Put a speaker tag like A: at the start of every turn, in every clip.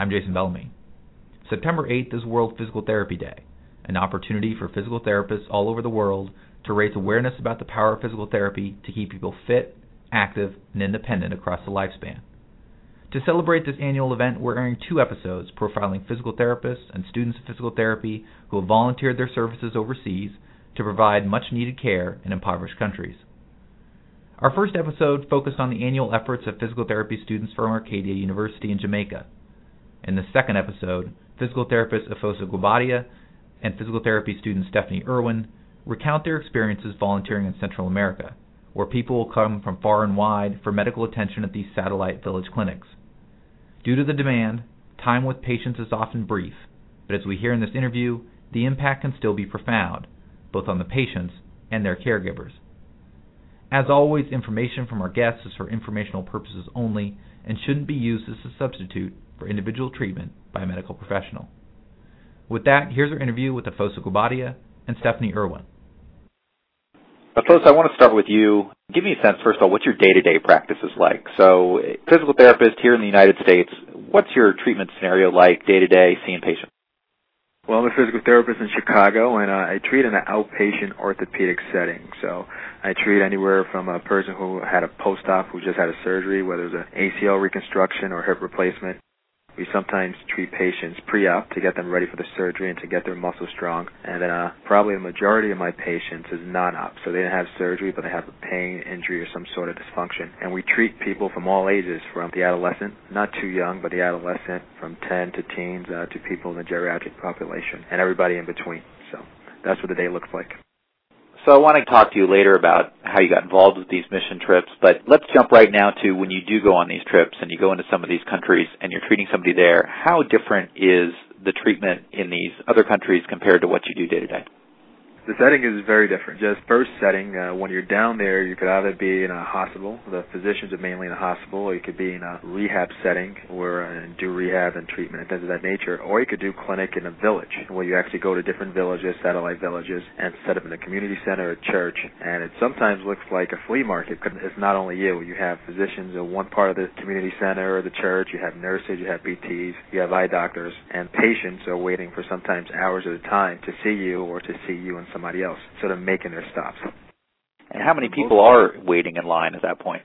A: I'm Jason Bellamy. September 8th is World Physical Therapy Day, an opportunity for physical therapists all over the world to raise awareness about the power of physical therapy to keep people fit, active, and independent across the lifespan. To celebrate this annual event, we're airing two episodes profiling physical therapists and students of physical therapy who have volunteered their services overseas to provide much needed care in impoverished countries. Our first episode focused on the annual efforts of physical therapy students from Arcadia University in Jamaica. In the second episode, physical therapist Efosa Guobadia and physical therapy student Stephanie Irwin recount their experiences volunteering in Central America, where people will come from far and wide for medical attention at these satellite village clinics. Due to the demand, time with patients is often brief, but as we hear in this interview, the impact can still be profound, both on the patients and their caregivers. As always, information from our guests is for informational purposes only and shouldn't be used as a substitute for individual treatment by a medical professional. With that, here's our interview with Efosa Guobadia and Stephanie Irwin.
B: Efosa, I want to start with you. Give me a sense, first of all, what your day-to-day practice is like. So, physical therapist here in the United States, what's your treatment scenario like day-to-day seeing patients?
C: Well, I'm a physical therapist in Chicago, and uh, I treat in an outpatient orthopedic setting. So I treat anywhere from a person who had a post-op who just had a surgery, whether it's an ACL reconstruction or hip replacement, we sometimes treat patients pre-op to get them ready for the surgery and to get their muscles strong. And then uh, probably the majority of my patients is non-op, so they didn't have surgery, but they have a pain, injury, or some sort of dysfunction. And we treat people from all ages, from the adolescent, not too young, but the adolescent, from 10 to teens, uh, to people in the geriatric population, and everybody in between. So that's what the day looks like.
B: So I want to talk to you later about how you got involved with these mission trips, but let's jump right now to when you do go on these trips and you go into some of these countries and you're treating somebody there, how different is the treatment in these other countries compared to what you do day to day?
C: The setting is very different. Just first setting, uh, when you're down there, you could either be in a hospital. The physicians are mainly in a hospital, or you could be in a rehab setting where uh, do rehab and treatment and things of that nature, or you could do clinic in a village where you actually go to different villages, satellite villages, and set up in a community center or church. And it sometimes looks like a flea market because it's not only you. You have physicians in one part of the community center or the church. You have nurses, you have PTs, you have eye doctors, and patients are waiting for sometimes hours at a time to see you or to see you in somebody else, sort of making their stops.
B: And how many people are waiting in line at that point?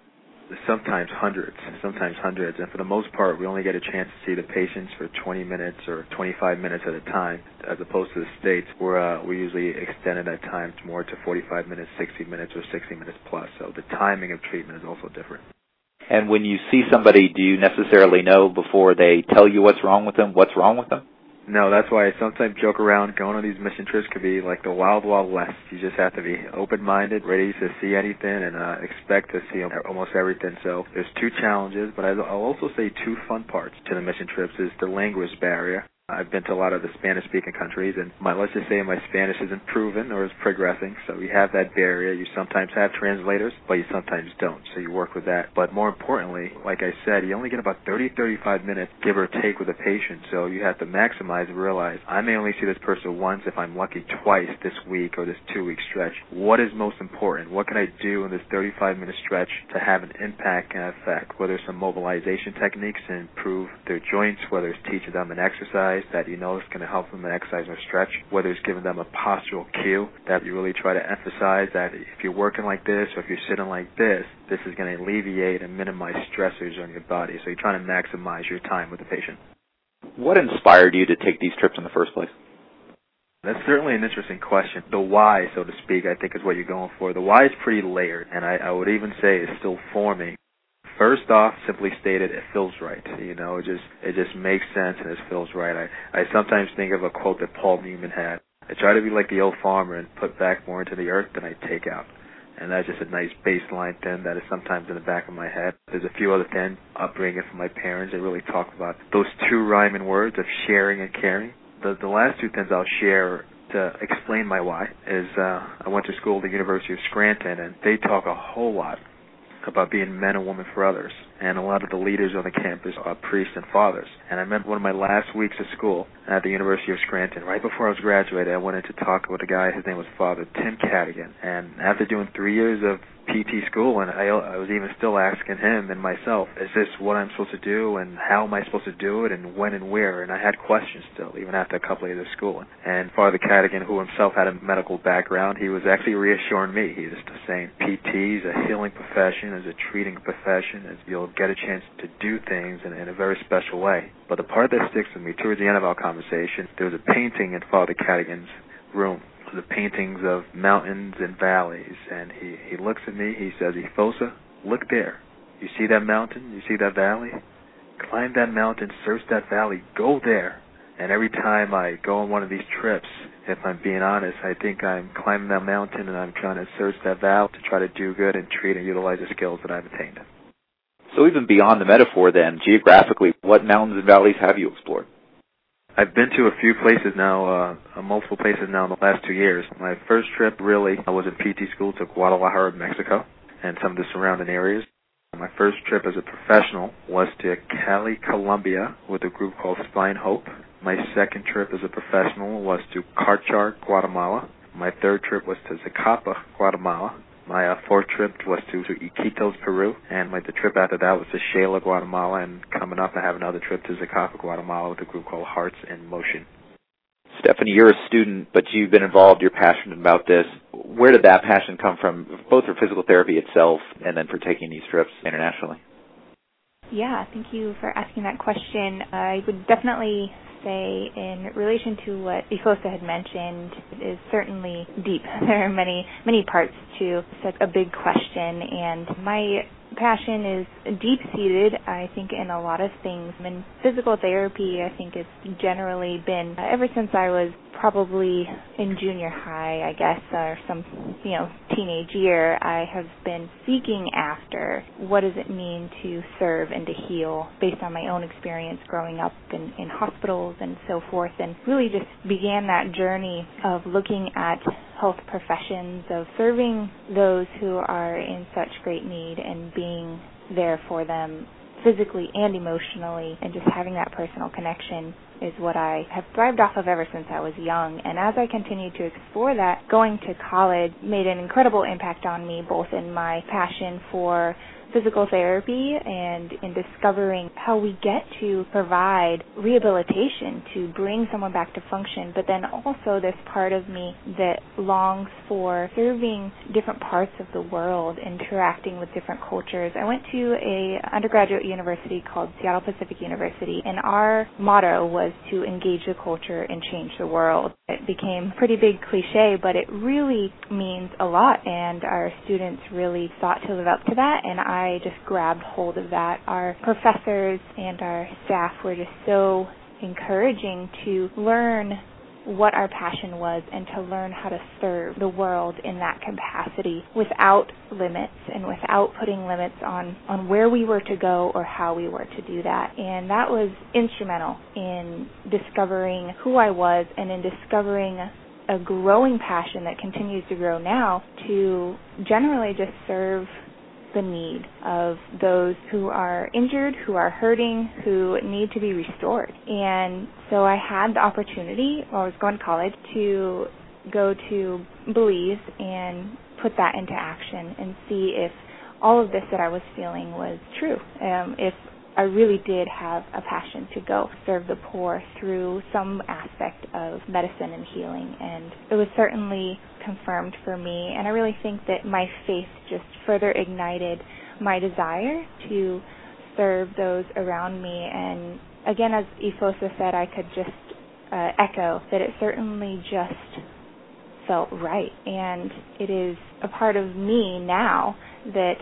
C: Sometimes hundreds, sometimes hundreds, and for the most part, we only get a chance to see the patients for 20 minutes or 25 minutes at a time, as opposed to the states where uh, we usually extended that time to more to 45 minutes, 60 minutes, or 60 minutes plus. So the timing of treatment is also different.
B: And when you see somebody, do you necessarily know before they tell you what's wrong with them, what's wrong with them?
C: No, that's why I sometimes joke around. Going on these mission trips could be like the wild, wild west. You just have to be open-minded, ready to see anything, and uh, expect to see almost everything. So there's two challenges, but I'll also say two fun parts to the mission trips is the language barrier. I've been to a lot of the Spanish speaking countries and my let's just say my Spanish isn't proven or is progressing. So you have that barrier. You sometimes have translators, but you sometimes don't. So you work with that. But more importantly, like I said, you only get about 30, 35 minutes give or take with a patient. So you have to maximize and realize I may only see this person once if I'm lucky twice this week or this two week stretch. What is most important? What can I do in this 35 minute stretch to have an impact and effect? Whether it's some mobilization techniques to improve their joints, whether it's teaching them an exercise exercise that you know is going to help them in exercise or stretch, whether it's giving them a postural cue that you really try to emphasize that if you're working like this or if you're sitting like this, this is going to alleviate and minimize stressors on your body. So you're trying to maximize your time with the patient.
B: What inspired you to take these trips in the first place?
C: That's certainly an interesting question. The why, so to speak, I think is what you're going for. The why is pretty layered, and I, I would even say is still forming. First off, simply stated, it feels right. You know, it just it just makes sense and it feels right. I I sometimes think of a quote that Paul Newman had. I try to be like the old farmer and put back more into the earth than I take out. and that's just a nice baseline thing that is sometimes in the back of my head. There's a few other things upbringing from my parents that really talk about those two rhyming words of sharing and caring. The the last two things I'll share to explain my why is uh, I went to school at the University of Scranton, and they talk a whole lot about being men and women for others. And a lot of the leaders on the campus are priests and fathers. And I remember one of my last weeks of school at the University of Scranton, right before I was graduated, I went in to talk with a guy, his name was Father Tim Cadigan. And after doing three years of PT school, and I, I was even still asking him and myself, is this what I'm supposed to do, and how am I supposed to do it, and when and where? And I had questions still, even after a couple of years of school. And Father Cadigan, who himself had a medical background, he was actually reassuring me. He was just saying, PT is a healing profession, is a treating profession, is you'll get a chance to do things in, in a very special way. But the part that sticks with me towards the end of our conversation, there was a painting in Father Cadigan's room the paintings of mountains and valleys, and he he looks at me. He says, "Efosa, look there. You see that mountain? You see that valley? Climb that mountain, search that valley, go there." And every time I go on one of these trips, if I'm being honest, I think I'm climbing that mountain and I'm trying to search that valley to try to do good and treat and utilize the skills that I've attained.
B: So even beyond the metaphor then, geographically, what mountains and valleys have you explored?
C: I've been to a few places now, uh, multiple places now in the last two years. My first trip really I was in PT school to Guadalajara, Mexico, and some of the surrounding areas. My first trip as a professional was to Cali, Colombia, with a group called Spine Hope. My second trip as a professional was to Carchar, Guatemala. My third trip was to Zacapa, Guatemala. My uh, fourth trip was to, to Iquitos, Peru, and my the trip after that was to Xela, Guatemala, and coming up I have another trip to Zacapa, Guatemala with a group called Hearts in Motion.
B: Stephanie, you're a student, but you've been involved, you're passionate about this. Where did that passion come from, both for physical therapy itself and then for taking these trips internationally?
D: Yeah, thank you for asking that question. I would definitely say in relation to what Efosa had mentioned it is certainly deep. There are many, many parts to such a big question and my passion is deep seated, I think, in a lot of things. And physical therapy, I think, it's generally been, ever since I was probably in junior high, I guess, or some, you know, teenage year, I have been seeking after what does it mean to serve and to heal based on my own experience growing up in, in hospitals and so forth, and really just began that journey of looking at health professions, of serving those who are in such great need and being there for them physically and emotionally and just having that personal connection is what I have thrived off of ever since I was young. And as I continued to explore that, going to college made an incredible impact on me, both in my passion for physical therapy and in discovering how we get to provide rehabilitation to bring someone back to function, but then also this part of me that longs for serving different parts of the world, interacting with different cultures. I went to a undergraduate university called Seattle Pacific University, and our motto was to engage the culture and change the world. It became a pretty big cliche, but it really means a lot, and our students really sought to live up to that, and I just grabbed hold of that. Our professors and our staff were just so encouraging to learn what our passion was and to learn how to serve the world in that capacity without limits and without putting limits on on where we were to go or how we were to do that and that was instrumental in discovering who I was and in discovering a growing passion that continues to grow now to generally just serve the need of those who are injured, who are hurting, who need to be restored. And so I had the opportunity while I was going to college to go to Belize and put that into action and see if all of this that I was feeling was true. Um, if I really did have a passion to go serve the poor through some aspect of medicine and healing. And it was certainly confirmed for me. And I really think that my faith just further ignited my desire to serve those around me. And again, as Efosa said, I could just uh, echo that it certainly just felt right. And it is a part of me now that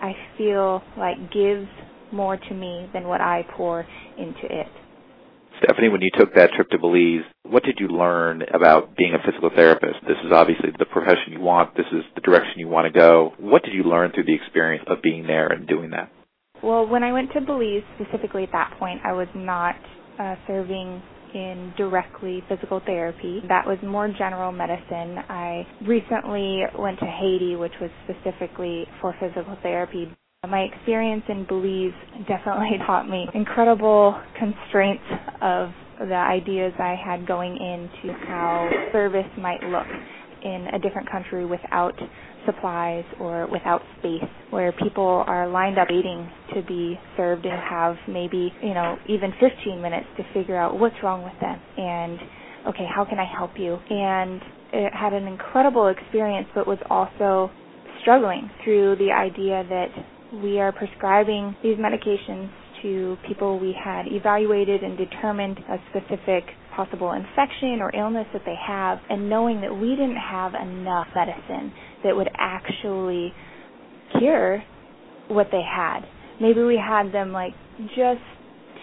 D: I feel like gives more to me than what I pour into it.
B: Stephanie, when you took that trip to Belize, what did you learn about being a physical therapist? This is obviously the profession you want. This is the direction you want to go. What did you learn through the experience of being there and doing that?
D: Well, when I went to Belize, specifically at that point, I was not uh, serving in directly physical therapy. That was more general medicine. I recently went to Haiti, which was specifically for physical therapy. My experience in Belize definitely taught me incredible constraints of the ideas I had going into how service might look in a different country without supplies or without space where people are lined up waiting to be served and have maybe, you know, even 15 minutes to figure out what's wrong with them and okay, how can I help you? And it had an incredible experience but was also struggling through the idea that we are prescribing these medications to people we had evaluated and determined a specific possible infection or illness that they have, and knowing that we didn't have enough medicine that would actually cure what they had. Maybe we had them like just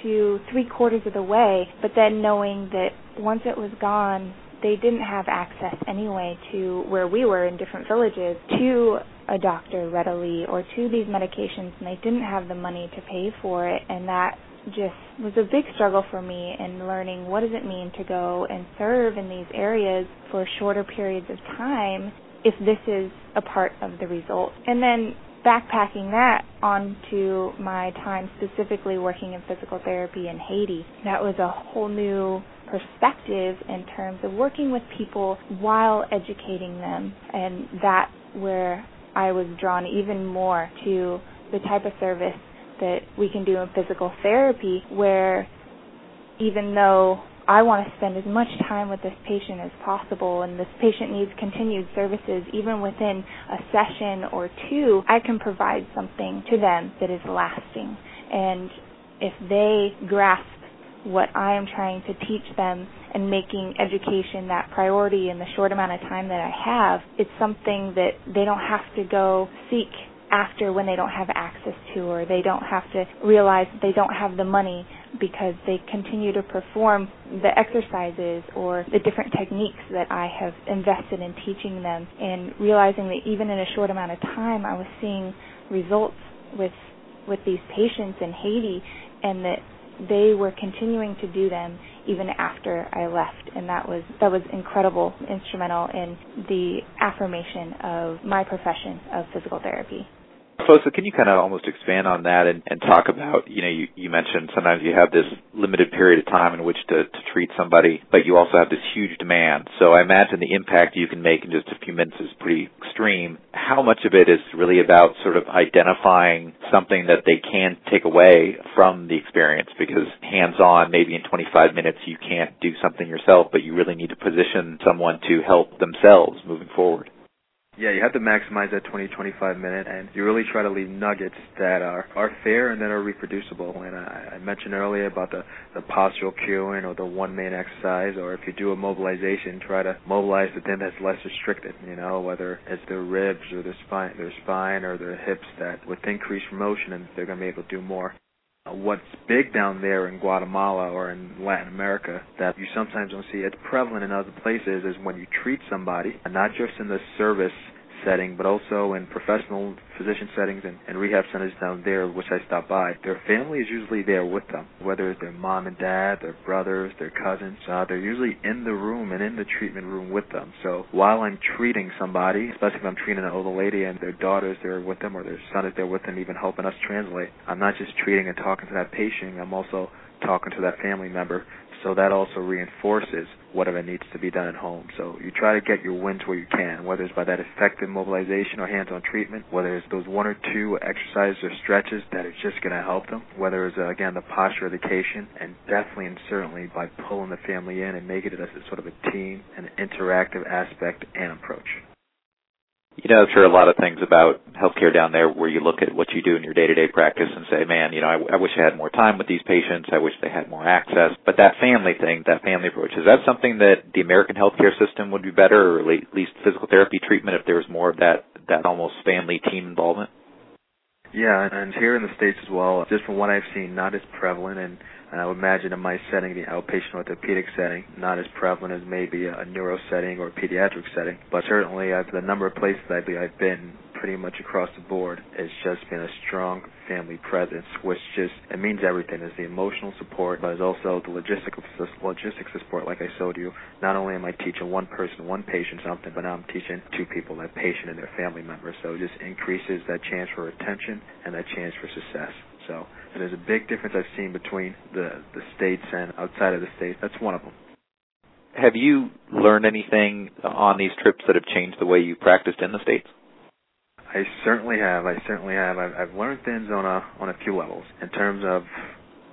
D: to three quarters of the way, but then knowing that once it was gone, they didn't have access anyway to where we were in different villages to a doctor readily or to these medications and they didn't have the money to pay for it and that just was a big struggle for me in learning what does it mean to go and serve in these areas for shorter periods of time if this is a part of the result. And then backpacking that onto my time specifically working in physical therapy in Haiti, that was a whole new perspective in terms of working with people while educating them and that where I was drawn even more to the type of service that we can do in physical therapy where even though I want to spend as much time with this patient as possible and this patient needs continued services even within a session or two, I can provide something to them that is lasting. And if they grasp what I am trying to teach them and making education that priority in the short amount of time that I have, it's something that they don't have to go seek after when they don't have access to or they don't have to realize they don't have the money because they continue to perform the exercises or the different techniques that I have invested in teaching them. And realizing that even in a short amount of time I was seeing results with with these patients in Haiti and that they were continuing to do them even after I left and that was that was incredible instrumental in the affirmation of my profession of physical therapy.
B: Fosa, can you kind of almost expand on that and, talk about, you know, you, mentioned sometimes you have this limited period of time in which to, to treat somebody, but you also have this huge demand. So I imagine the impact you can make in just a few minutes is pretty extreme. How much of it is really about sort of identifying something that they can take away from the experience? Because hands-on, maybe in 25 minutes you can't do something yourself, but you really need to position someone to help themselves moving forward.
C: Yeah, you have to maximize that 20, 25 minute, and you really try to leave nuggets that are are fair and that are reproducible. And I, I mentioned earlier about the the postural cueing or the one main exercise, or if you do a mobilization, try to mobilize the thing that's less restricted. You know, whether it's their ribs or their spine, their spine or their hips, that with increased motion, and they're going to be able to do more Uh, what's big down there in Guatemala or in Latin America that you sometimes don't see, it's prevalent in other places, is when you treat somebody, not just in the service setting, but also in professional physician settings and, and rehab centers down there, which I stop by, their family is usually there with them, whether it's their mom and dad, their brothers, their cousins. Uh, they're usually in the room and in the treatment room with them. So while I'm treating somebody, especially if I'm treating an older lady and their daughter is there with them or their son is there with them, even helping us translate, I'm not just treating and talking to that patient, I'm also talking to that family member so that also reinforces whatever needs to be done at home. So you try to get your wins where you can, whether it's by that effective mobilization or hands-on treatment, whether it's those one or two exercises or stretches that are just going to help them, whether it's, uh, again, the posture of the education, and definitely and certainly by pulling the family in and making it as a sort of a team, an interactive aspect and approach.
B: You know, there are a lot of things about healthcare down there where you look at what you do in your day-to-day practice and say, man, you know, I, I wish I had more time with these patients. I wish they had more access. But that family thing, that family approach, is that something that the American healthcare system would be better, or at least physical therapy treatment, if there was more of that, that almost family team involvement?
C: Yeah, and here in the States as well, just from what I've seen, not as prevalent and and I would imagine in my setting, the outpatient orthopedic setting, not as prevalent as maybe a neuro setting or a pediatric setting. But certainly, I've, the number of places I've, I've been pretty much across the board has just been a strong family presence, which just it means everything. It's the emotional support, but it's also the logistical logistics support. Like I told you, not only am I teaching one person, one patient something, but now I'm teaching two people, that patient and their family members. So it just increases that chance for retention and that chance for success. So there's a big difference I've seen between the the states and outside of the states. That's one of them.
B: Have you learned anything on these trips that have changed the way you practiced in the states?
C: I certainly have. I certainly have. I've, I've learned things on a on a few levels in terms of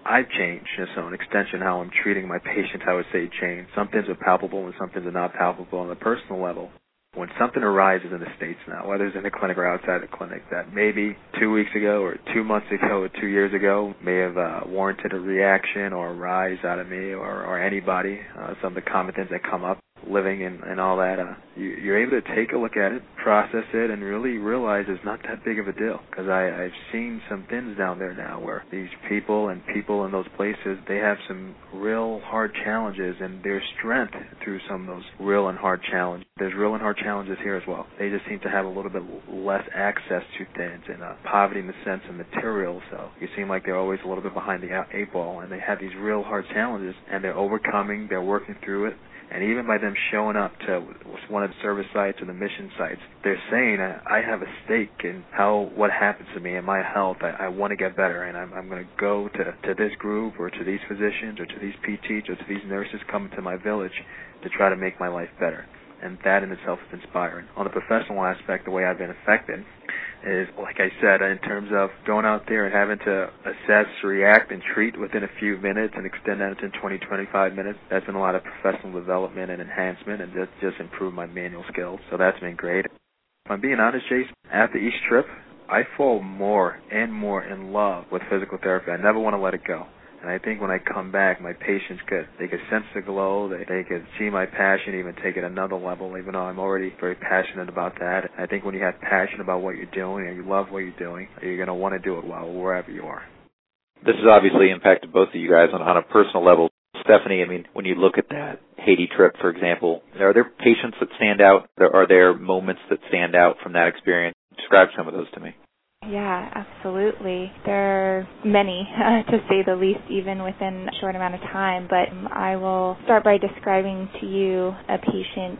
C: I've changed. So an extension how I'm treating my patients, I would say change. Some things are palpable and some things are not palpable on the personal level when something arises in the States now, whether it's in the clinic or outside the clinic, that maybe two weeks ago or two months ago or two years ago may have uh, warranted a reaction or a rise out of me or, or anybody, uh, some of the common things that come up living and, and all that, uh, you, you're able to take a look at it, process it, and really realize it's not that big of a deal. Because I've seen some things down there now where these people and people in those places, they have some real hard challenges, and their strength through some of those real and hard challenges. There's real and hard challenges here as well. They just seem to have a little bit less access to things and uh, poverty in the sense of material. So you seem like they're always a little bit behind the eight ball, and they have these real hard challenges, and they're overcoming. They're working through it and even by them showing up to one of the service sites or the mission sites, they're saying, I have a stake in how what happens to me and my health. I, I want to get better, and I'm, I'm going to go to to this group or to these physicians or to these PTs or to these nurses coming to my village to try to make my life better. And that in itself is inspiring. On the professional aspect, the way I've been affected is, like I said, in terms of going out there and having to assess, react, and treat within a few minutes and extend that to 20, 25 minutes. That's been a lot of professional development and enhancement and just, just improved my manual skills. So that's been great. If I'm being honest, Jason, after each trip, I fall more and more in love with physical therapy. I never want to let it go. And I think when I come back, my patients could they could sense the glow. They they could see my passion, even take it another level. Even though I'm already very passionate about that, I think when you have passion about what you're doing and you love what you're doing, you're going to want to do it well wherever you are.
B: This has obviously impacted both of you guys on, on a personal level. Stephanie, I mean, when you look at that Haiti trip, for example, are there patients that stand out? Are there moments that stand out from that experience? Describe some of those to me.
D: Yeah, absolutely. There are many, to say the least, even within a short amount of time. But um, I will start by describing to you a patient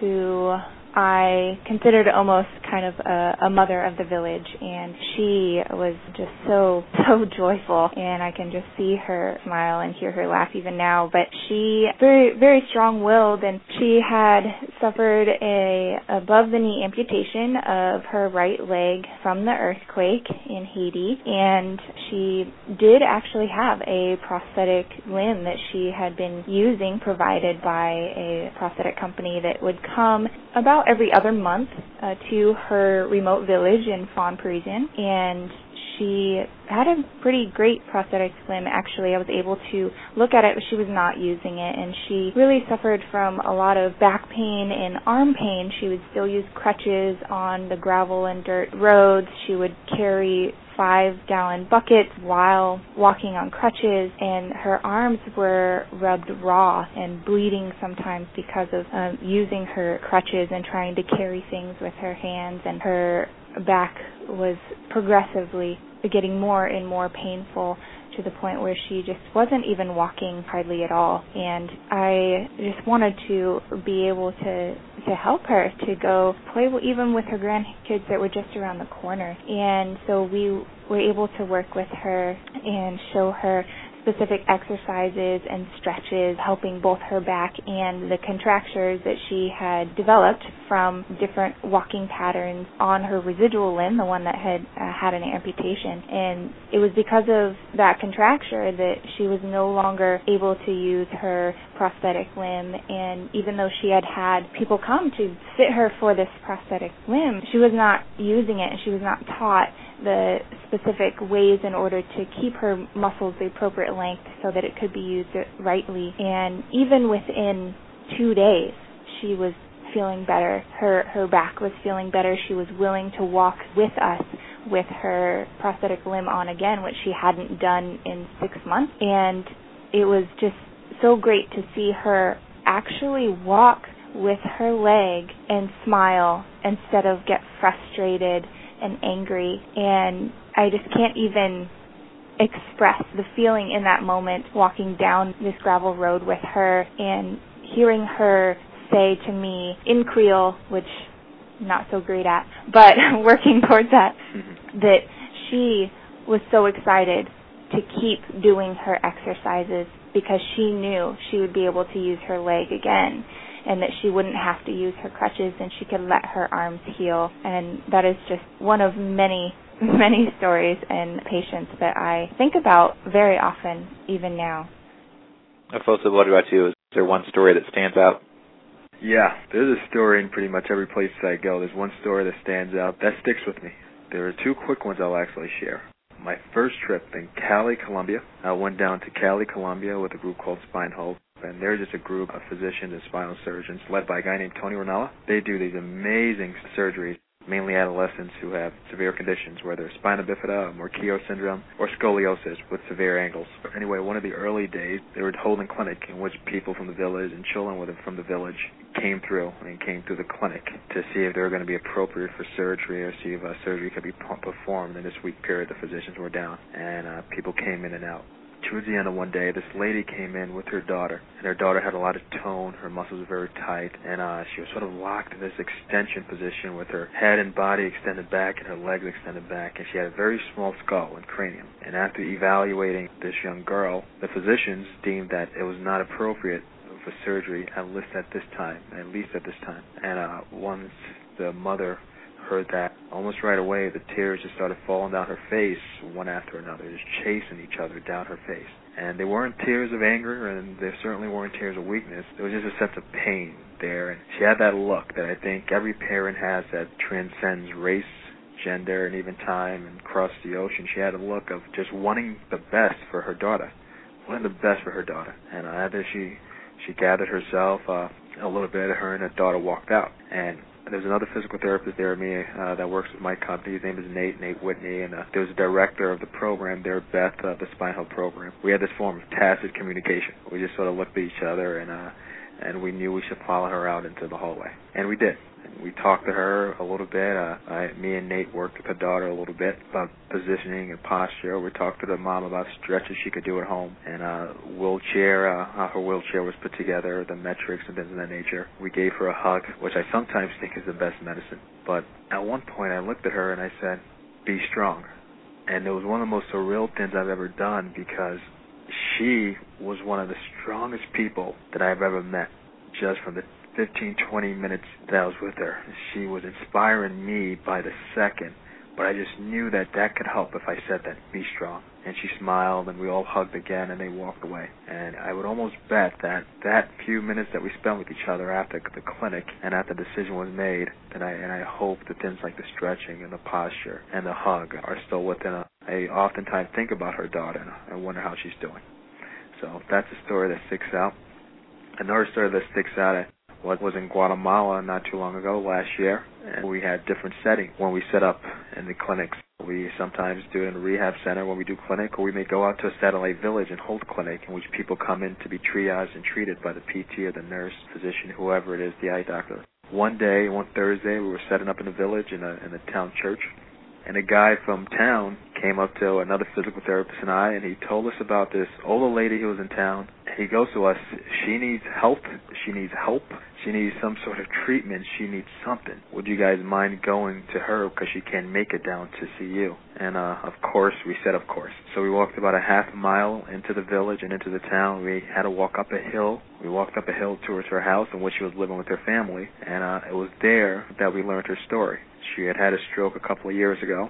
D: who I considered almost kind of a, a mother of the village, and she was just so so joyful, and I can just see her smile and hear her laugh even now. But she very very strong-willed, and she had suffered a above the knee amputation of her right leg from the earthquake in Haiti, and she did actually have a prosthetic limb that she had been using, provided by a prosthetic company that would come about about every other month uh, to her remote village in Fond Parisian, and she had a pretty great prosthetic limb. Actually, I was able to look at it, but she was not using it, and she really suffered from a lot of back pain and arm pain. She would still use crutches on the gravel and dirt roads. She would carry five gallon buckets while walking on crutches and her arms were rubbed raw and bleeding sometimes because of um, using her crutches and trying to carry things with her hands and her back was progressively getting more and more painful to the point where she just wasn't even walking hardly at all. And I just wanted to be able to to help her to go play even with her grandkids that were just around the corner. And so we were able to work with her and show her specific exercises and stretches helping both her back and the contractures that she had developed from different walking patterns on her residual limb, the one that had uh, had an amputation. And it was because of that contracture that she was no longer able to use her prosthetic limb. And even though she had had people come to fit her for this prosthetic limb, she was not using it and she was not taught the specific ways in order to keep her muscles the appropriate length so that it could be used rightly. And even within two days, she was feeling better. Her her back was feeling better. She was willing to walk with us with her prosthetic limb on again, which she hadn't done in six months. And it was just so great to see her actually walk with her leg and smile instead of get frustrated and angry. And I just can't even express the feeling in that moment walking down this gravel road with her and hearing her say to me in Creole, which I'm not so great at, but working towards that, mm-hmm. that she was so excited to keep doing her exercises because she knew she would be able to use her leg again and that she wouldn't have to use her crutches and she could let her arms heal. And that is just one of many, many stories and patients that I think about very often, even now.
B: Efosa, what about you? Is there one story that stands out?
C: Yeah, there's a story in pretty much every place I go. There's one story that stands out that sticks with me. There are two quick ones I'll actually share. My first trip in Cali, Colombia, I went down to Cali, Colombia with a group called Spine Hope and they're just a group of physicians and spinal surgeons led by a guy named Tony Ranella. They do these amazing surgeries, mainly adolescents who have severe conditions, whether spina bifida, Morquio syndrome, or scoliosis with severe angles. Anyway, one of the early days, they were holding clinic in which people from the village and children with from the village came through and came through the clinic to see if they were going to be appropriate for surgery or see if uh, surgery could be performed in this week period the physicians were down. And uh, people came in and out towards the end of one day, this lady came in with her daughter, and her daughter had a lot of tone. Her muscles were very tight, and uh, she was sort of locked in this extension position with her head and body extended back and her legs extended back, and she had a very small skull and cranium. And after evaluating this young girl, the physicians deemed that it was not appropriate for surgery, at least at this time, at least at this time. And uh, once the mother heard that almost right away the tears just started falling down her face one after another, just chasing each other down her face. And they weren't tears of anger, and they certainly weren't tears of weakness. There was just a sense of pain there, and she had that look that I think every parent has that transcends race, gender, and even time, and across the ocean. She had a look of just wanting the best for her daughter, wanting the best for her daughter. And after she she gathered herself uh, a little bit, her and her daughter walked out, and there's another physical therapist there, me, uh, that works with my company. His name is Nate, Nate Whitney, and uh, there's a director of the program there, Beth, uh, the Spine Health program. We had this form of tacit communication. We just sort of looked at each other, and uh, and we knew we should follow her out into the hallway, and we did we talked to her a little bit. Uh, I, me and Nate worked with her daughter a little bit about positioning and posture. We talked to the mom about stretches she could do at home and uh, wheelchair, uh, how her wheelchair was put together, the metrics and things of that nature. We gave her a hug, which I sometimes think is the best medicine. But at one point, I looked at her and I said, "Be strong." And it was one of the most surreal things I've ever done because she was one of the strongest people that I've ever met just from the 15, 20 minutes that I was with her. She was inspiring me by the second, but I just knew that that could help if I said that, be strong. And she smiled, and we all hugged again, and they walked away. And I would almost bet that that few minutes that we spent with each other after the clinic and after the decision was made, that I and I hope that things like the stretching and the posture and the hug are still within her. I oftentimes think about her daughter and I wonder how she's doing. So that's a story that sticks out. Another story that sticks out was in Guatemala not too long ago, last year, and we had different settings when we set up in the clinics. We sometimes do it in a rehab center when we do clinic, or we may go out to a satellite village and hold clinic in which people come in to be triaged and treated by the PT or the nurse, physician, whoever it is, the eye doctor. One day, one Thursday, we were setting up in a village in a in a town church, and a guy from town came up to another physical therapist and I, and he told us about this older lady who was in town. He goes to us. She needs help. She needs help. She needs some sort of treatment. She needs something. Would you guys mind going to her because she can't make it down to see you? And uh, of course, we said of course. So we walked about a half mile into the village and into the town. We had to walk up a hill. We walked up a hill towards her house in which she was living with her family, and uh, it was there that we learned her story. She had had a stroke a couple of years ago,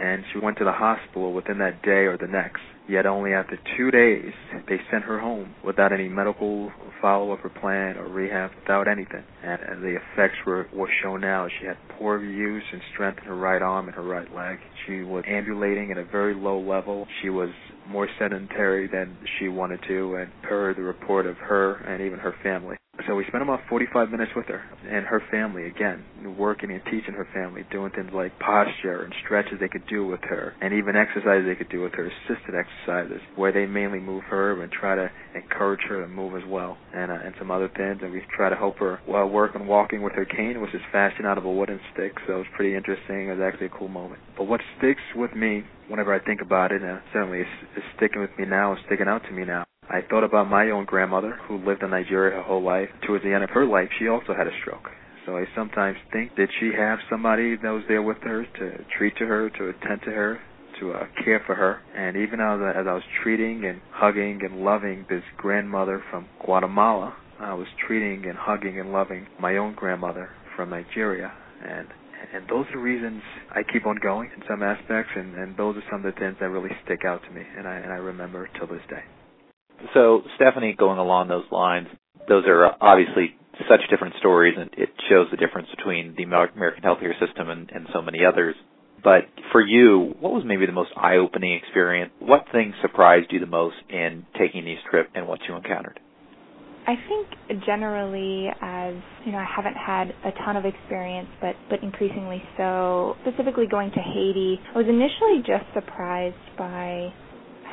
C: and she went to the hospital within that day or the next. Yet only after two days, they sent her home without any medical follow-up or plan or rehab, without anything. And, the effects were, were shown now. She had poor use and strength in her right arm and her right leg. She was ambulating at a very low level. She was more sedentary than she wanted to, and per the report of her and even her family, So we spent about 45 minutes with her and her family again, working and teaching her family, doing things like posture and stretches they could do with her, and even exercises they could do with her, assisted exercises where they mainly move her and try to encourage her to move as well, and uh, and some other things. And we try to help her while work on walking with her cane, which is fashioned out of a wooden stick. So it was pretty interesting. It was actually a cool moment. But what sticks with me whenever I think about it, and certainly is, is sticking with me now, is sticking out to me now, I thought about my own grandmother who lived in Nigeria her whole life. Towards the end of her life, she also had a stroke. So I sometimes think, did she have somebody that was there with her to treat to her, to attend to her, to uh, care for her? And even as, as I was treating and hugging and loving this grandmother from Guatemala, I was treating and hugging and loving my own grandmother from Nigeria. And and those are reasons I keep on going in some aspects, and, and those are some of the things that really stick out to me, and I and I remember till this day.
B: So, Stephanie, going along those lines, those are obviously such different stories, and it shows the difference between the American healthcare system and, and so many others. But for you, what was maybe the most eye-opening experience? What things surprised you the most in taking these trips and what you encountered?
D: I think generally, as you know, I haven't had a ton of experience, but but increasingly so. Specifically, going to Haiti, I was initially just surprised by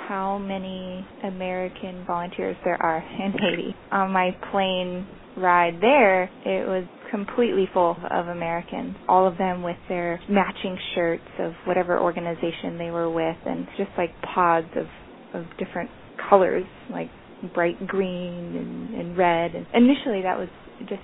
D: how many American volunteers there are in Haiti. On my plane ride there, it was completely full of Americans, all of them with their matching shirts of whatever organization they were with, and just like pods of, of different colors, like bright green and, and red. And initially, that was just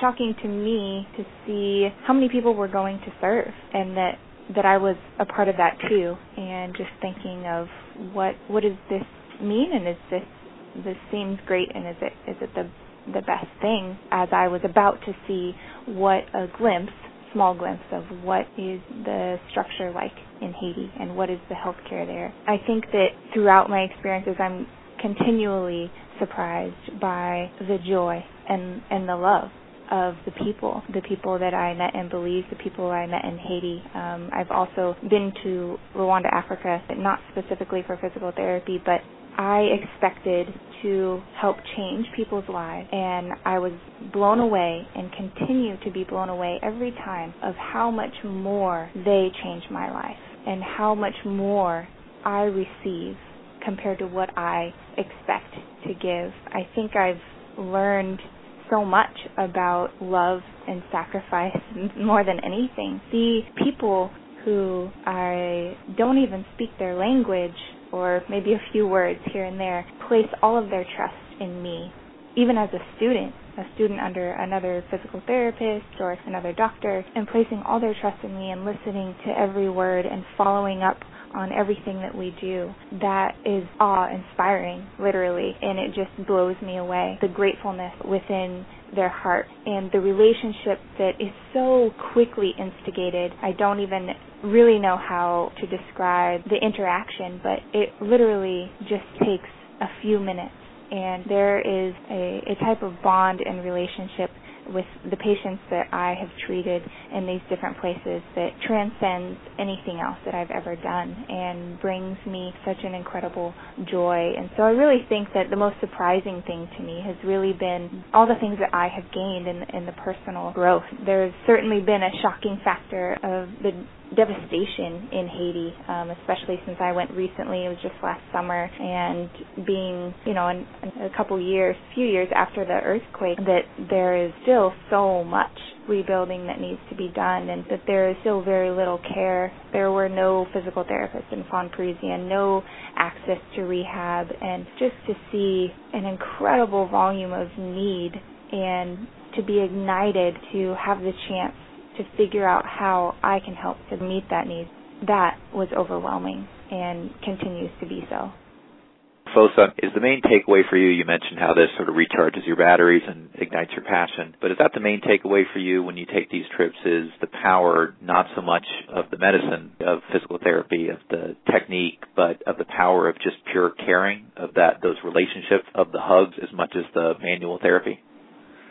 D: shocking to me to see how many people were going to serve and that that I was a part of that too and just thinking of what what does this mean and is this this seems great and is it is it the the best thing as I was about to see what a glimpse small glimpse of what is the structure like in Haiti and what is the healthcare there. I think that throughout my experiences I'm continually surprised by the joy and and the love of the people, the people that I met in Belize, the people I met in Haiti. Um, I've also been to Rwanda, Africa, not specifically for physical therapy, but I expected to help change people's lives, and I was blown away and continue to be blown away every time of how much more they change my life and how much more I receive compared to what I expect to give. I think I've learned so much about love and sacrifice more than anything. The people who I don't even speak their language or maybe a few words here and there place all of their trust in me. Even as a student, a student under another physical therapist or another doctor, and placing all their trust in me and listening to every word and following up on everything that we do. That is awe inspiring, literally, and it just blows me away. The gratefulness within their heart and the relationship that is so quickly instigated. I don't even really know how to describe the interaction, but it literally just takes a few minutes. And there is a, a type of bond and relationship with the patients that I have treated in these different places that transcends anything else that I've ever done and brings me such an incredible joy. And so I really think that the most surprising thing to me has really been all the things that I have gained in, in the personal growth. There's certainly been a shocking factor of the devastation in Haiti, um, especially since I went recently. It was just last summer, and being, you know, in, in a couple years, few years after the earthquake, that there is still so much rebuilding that needs to be done, and that there is still very little care. There were no physical therapists in Fond Parisian, no access to rehab, and just to see an incredible volume of need and to be ignited to have the chance to figure out how I can help to meet that need, that was overwhelming and continues to be so.
B: Fosa, is the main takeaway for you? You mentioned how this sort of recharges your batteries and ignites your passion, but is that the main takeaway for you when you take these trips? Is the power not so much of the medicine, of physical therapy, of the technique, but of the power of just pure caring, of that those relationships, of the hugs as much as the manual therapy?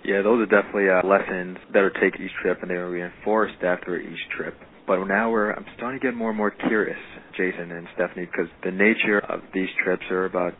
C: Yeah, those are definitely uh, lessons that are taken each trip, and they are reinforced after each trip. But now we're I'm starting to get more and more curious, Jason and Stephanie, because the nature of these trips are about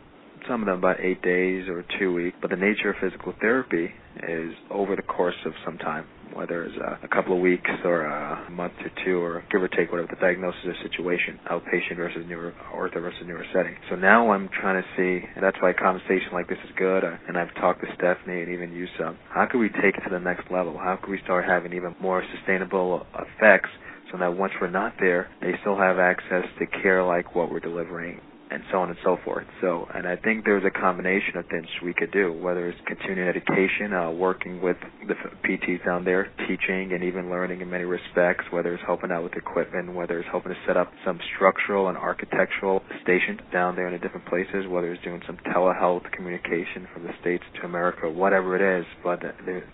C: some of them about eight days or two weeks. But the nature of physical therapy is over the course of some time whether it's a, a couple of weeks or a month or two, or give or take whatever the diagnosis or situation, outpatient versus neuro, ortho versus neuro setting. So now I'm trying to see, and that's why a conversation like this is good, uh, and I've talked to Stephanie and even you some, how can we take it to the next level? How can we start having even more sustainable effects so that once we're not there, they still have access to care like what we're delivering and so on and so forth. So, and I think there's a combination of things we could do, whether it's continuing education, uh, working with the PTs down there, teaching and even learning in many respects, whether it's helping out with equipment, whether it's helping to set up some structural and architectural stations down there in the different places, whether it's doing some telehealth communication from the States to America, whatever it is. But there,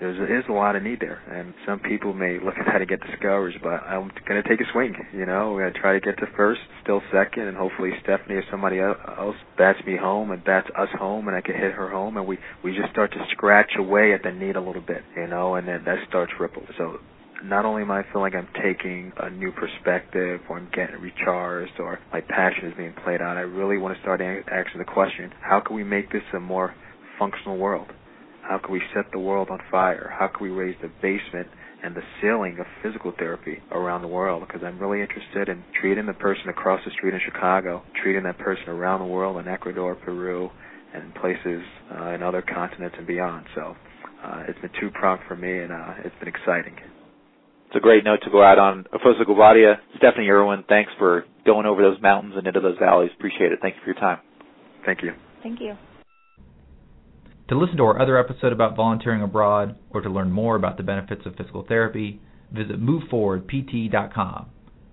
C: there's is a lot of need there, and some people may look at that and get discouraged. But I'm going to take a swing. You know, we're going to try to get to first, still second, and hopefully Stephanie or somebody else bats me home and bats us home, and I can hit her home, and we we just start to scratch away at the need a little bit. You know, and then that starts rippling. So not only am I feeling like I'm taking a new perspective or I'm getting recharged or my passion is being played out, I really want to start asking the question, how can we make this a more functional world? How can we set the world on fire? How can we raise the basement and the ceiling of physical therapy around the world? Because I'm really interested in treating the person across the street in Chicago, treating that person around the world in Ecuador, Peru, and places uh, in other continents and beyond. So uh, it's been too pronged for me, and uh, it's been exciting.
B: It's a great note to go out on. Efosa Guobadia, Stephanie Irwin, thanks for going over those mountains and into those valleys. Appreciate it. Thank you for your time.
C: Thank you.
D: Thank you.
A: To listen to our other episode about volunteering abroad or to learn more about the benefits of physical therapy, visit moveforwardpt.com.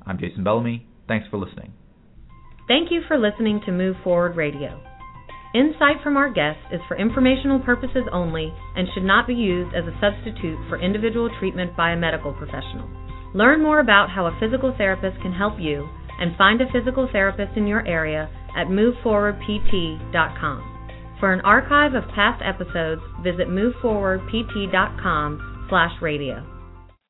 A: I'm Jason Bellamy. Thanks for listening.
E: Thank you for listening to Move Forward Radio. Insight from our guests is for informational purposes only and should not be used as a substitute for individual treatment by a medical professional. Learn more about how a physical therapist can help you and find a physical therapist in your area at moveforwardpt.com. For an archive of past episodes, visit moveforwardpt.com slash radio.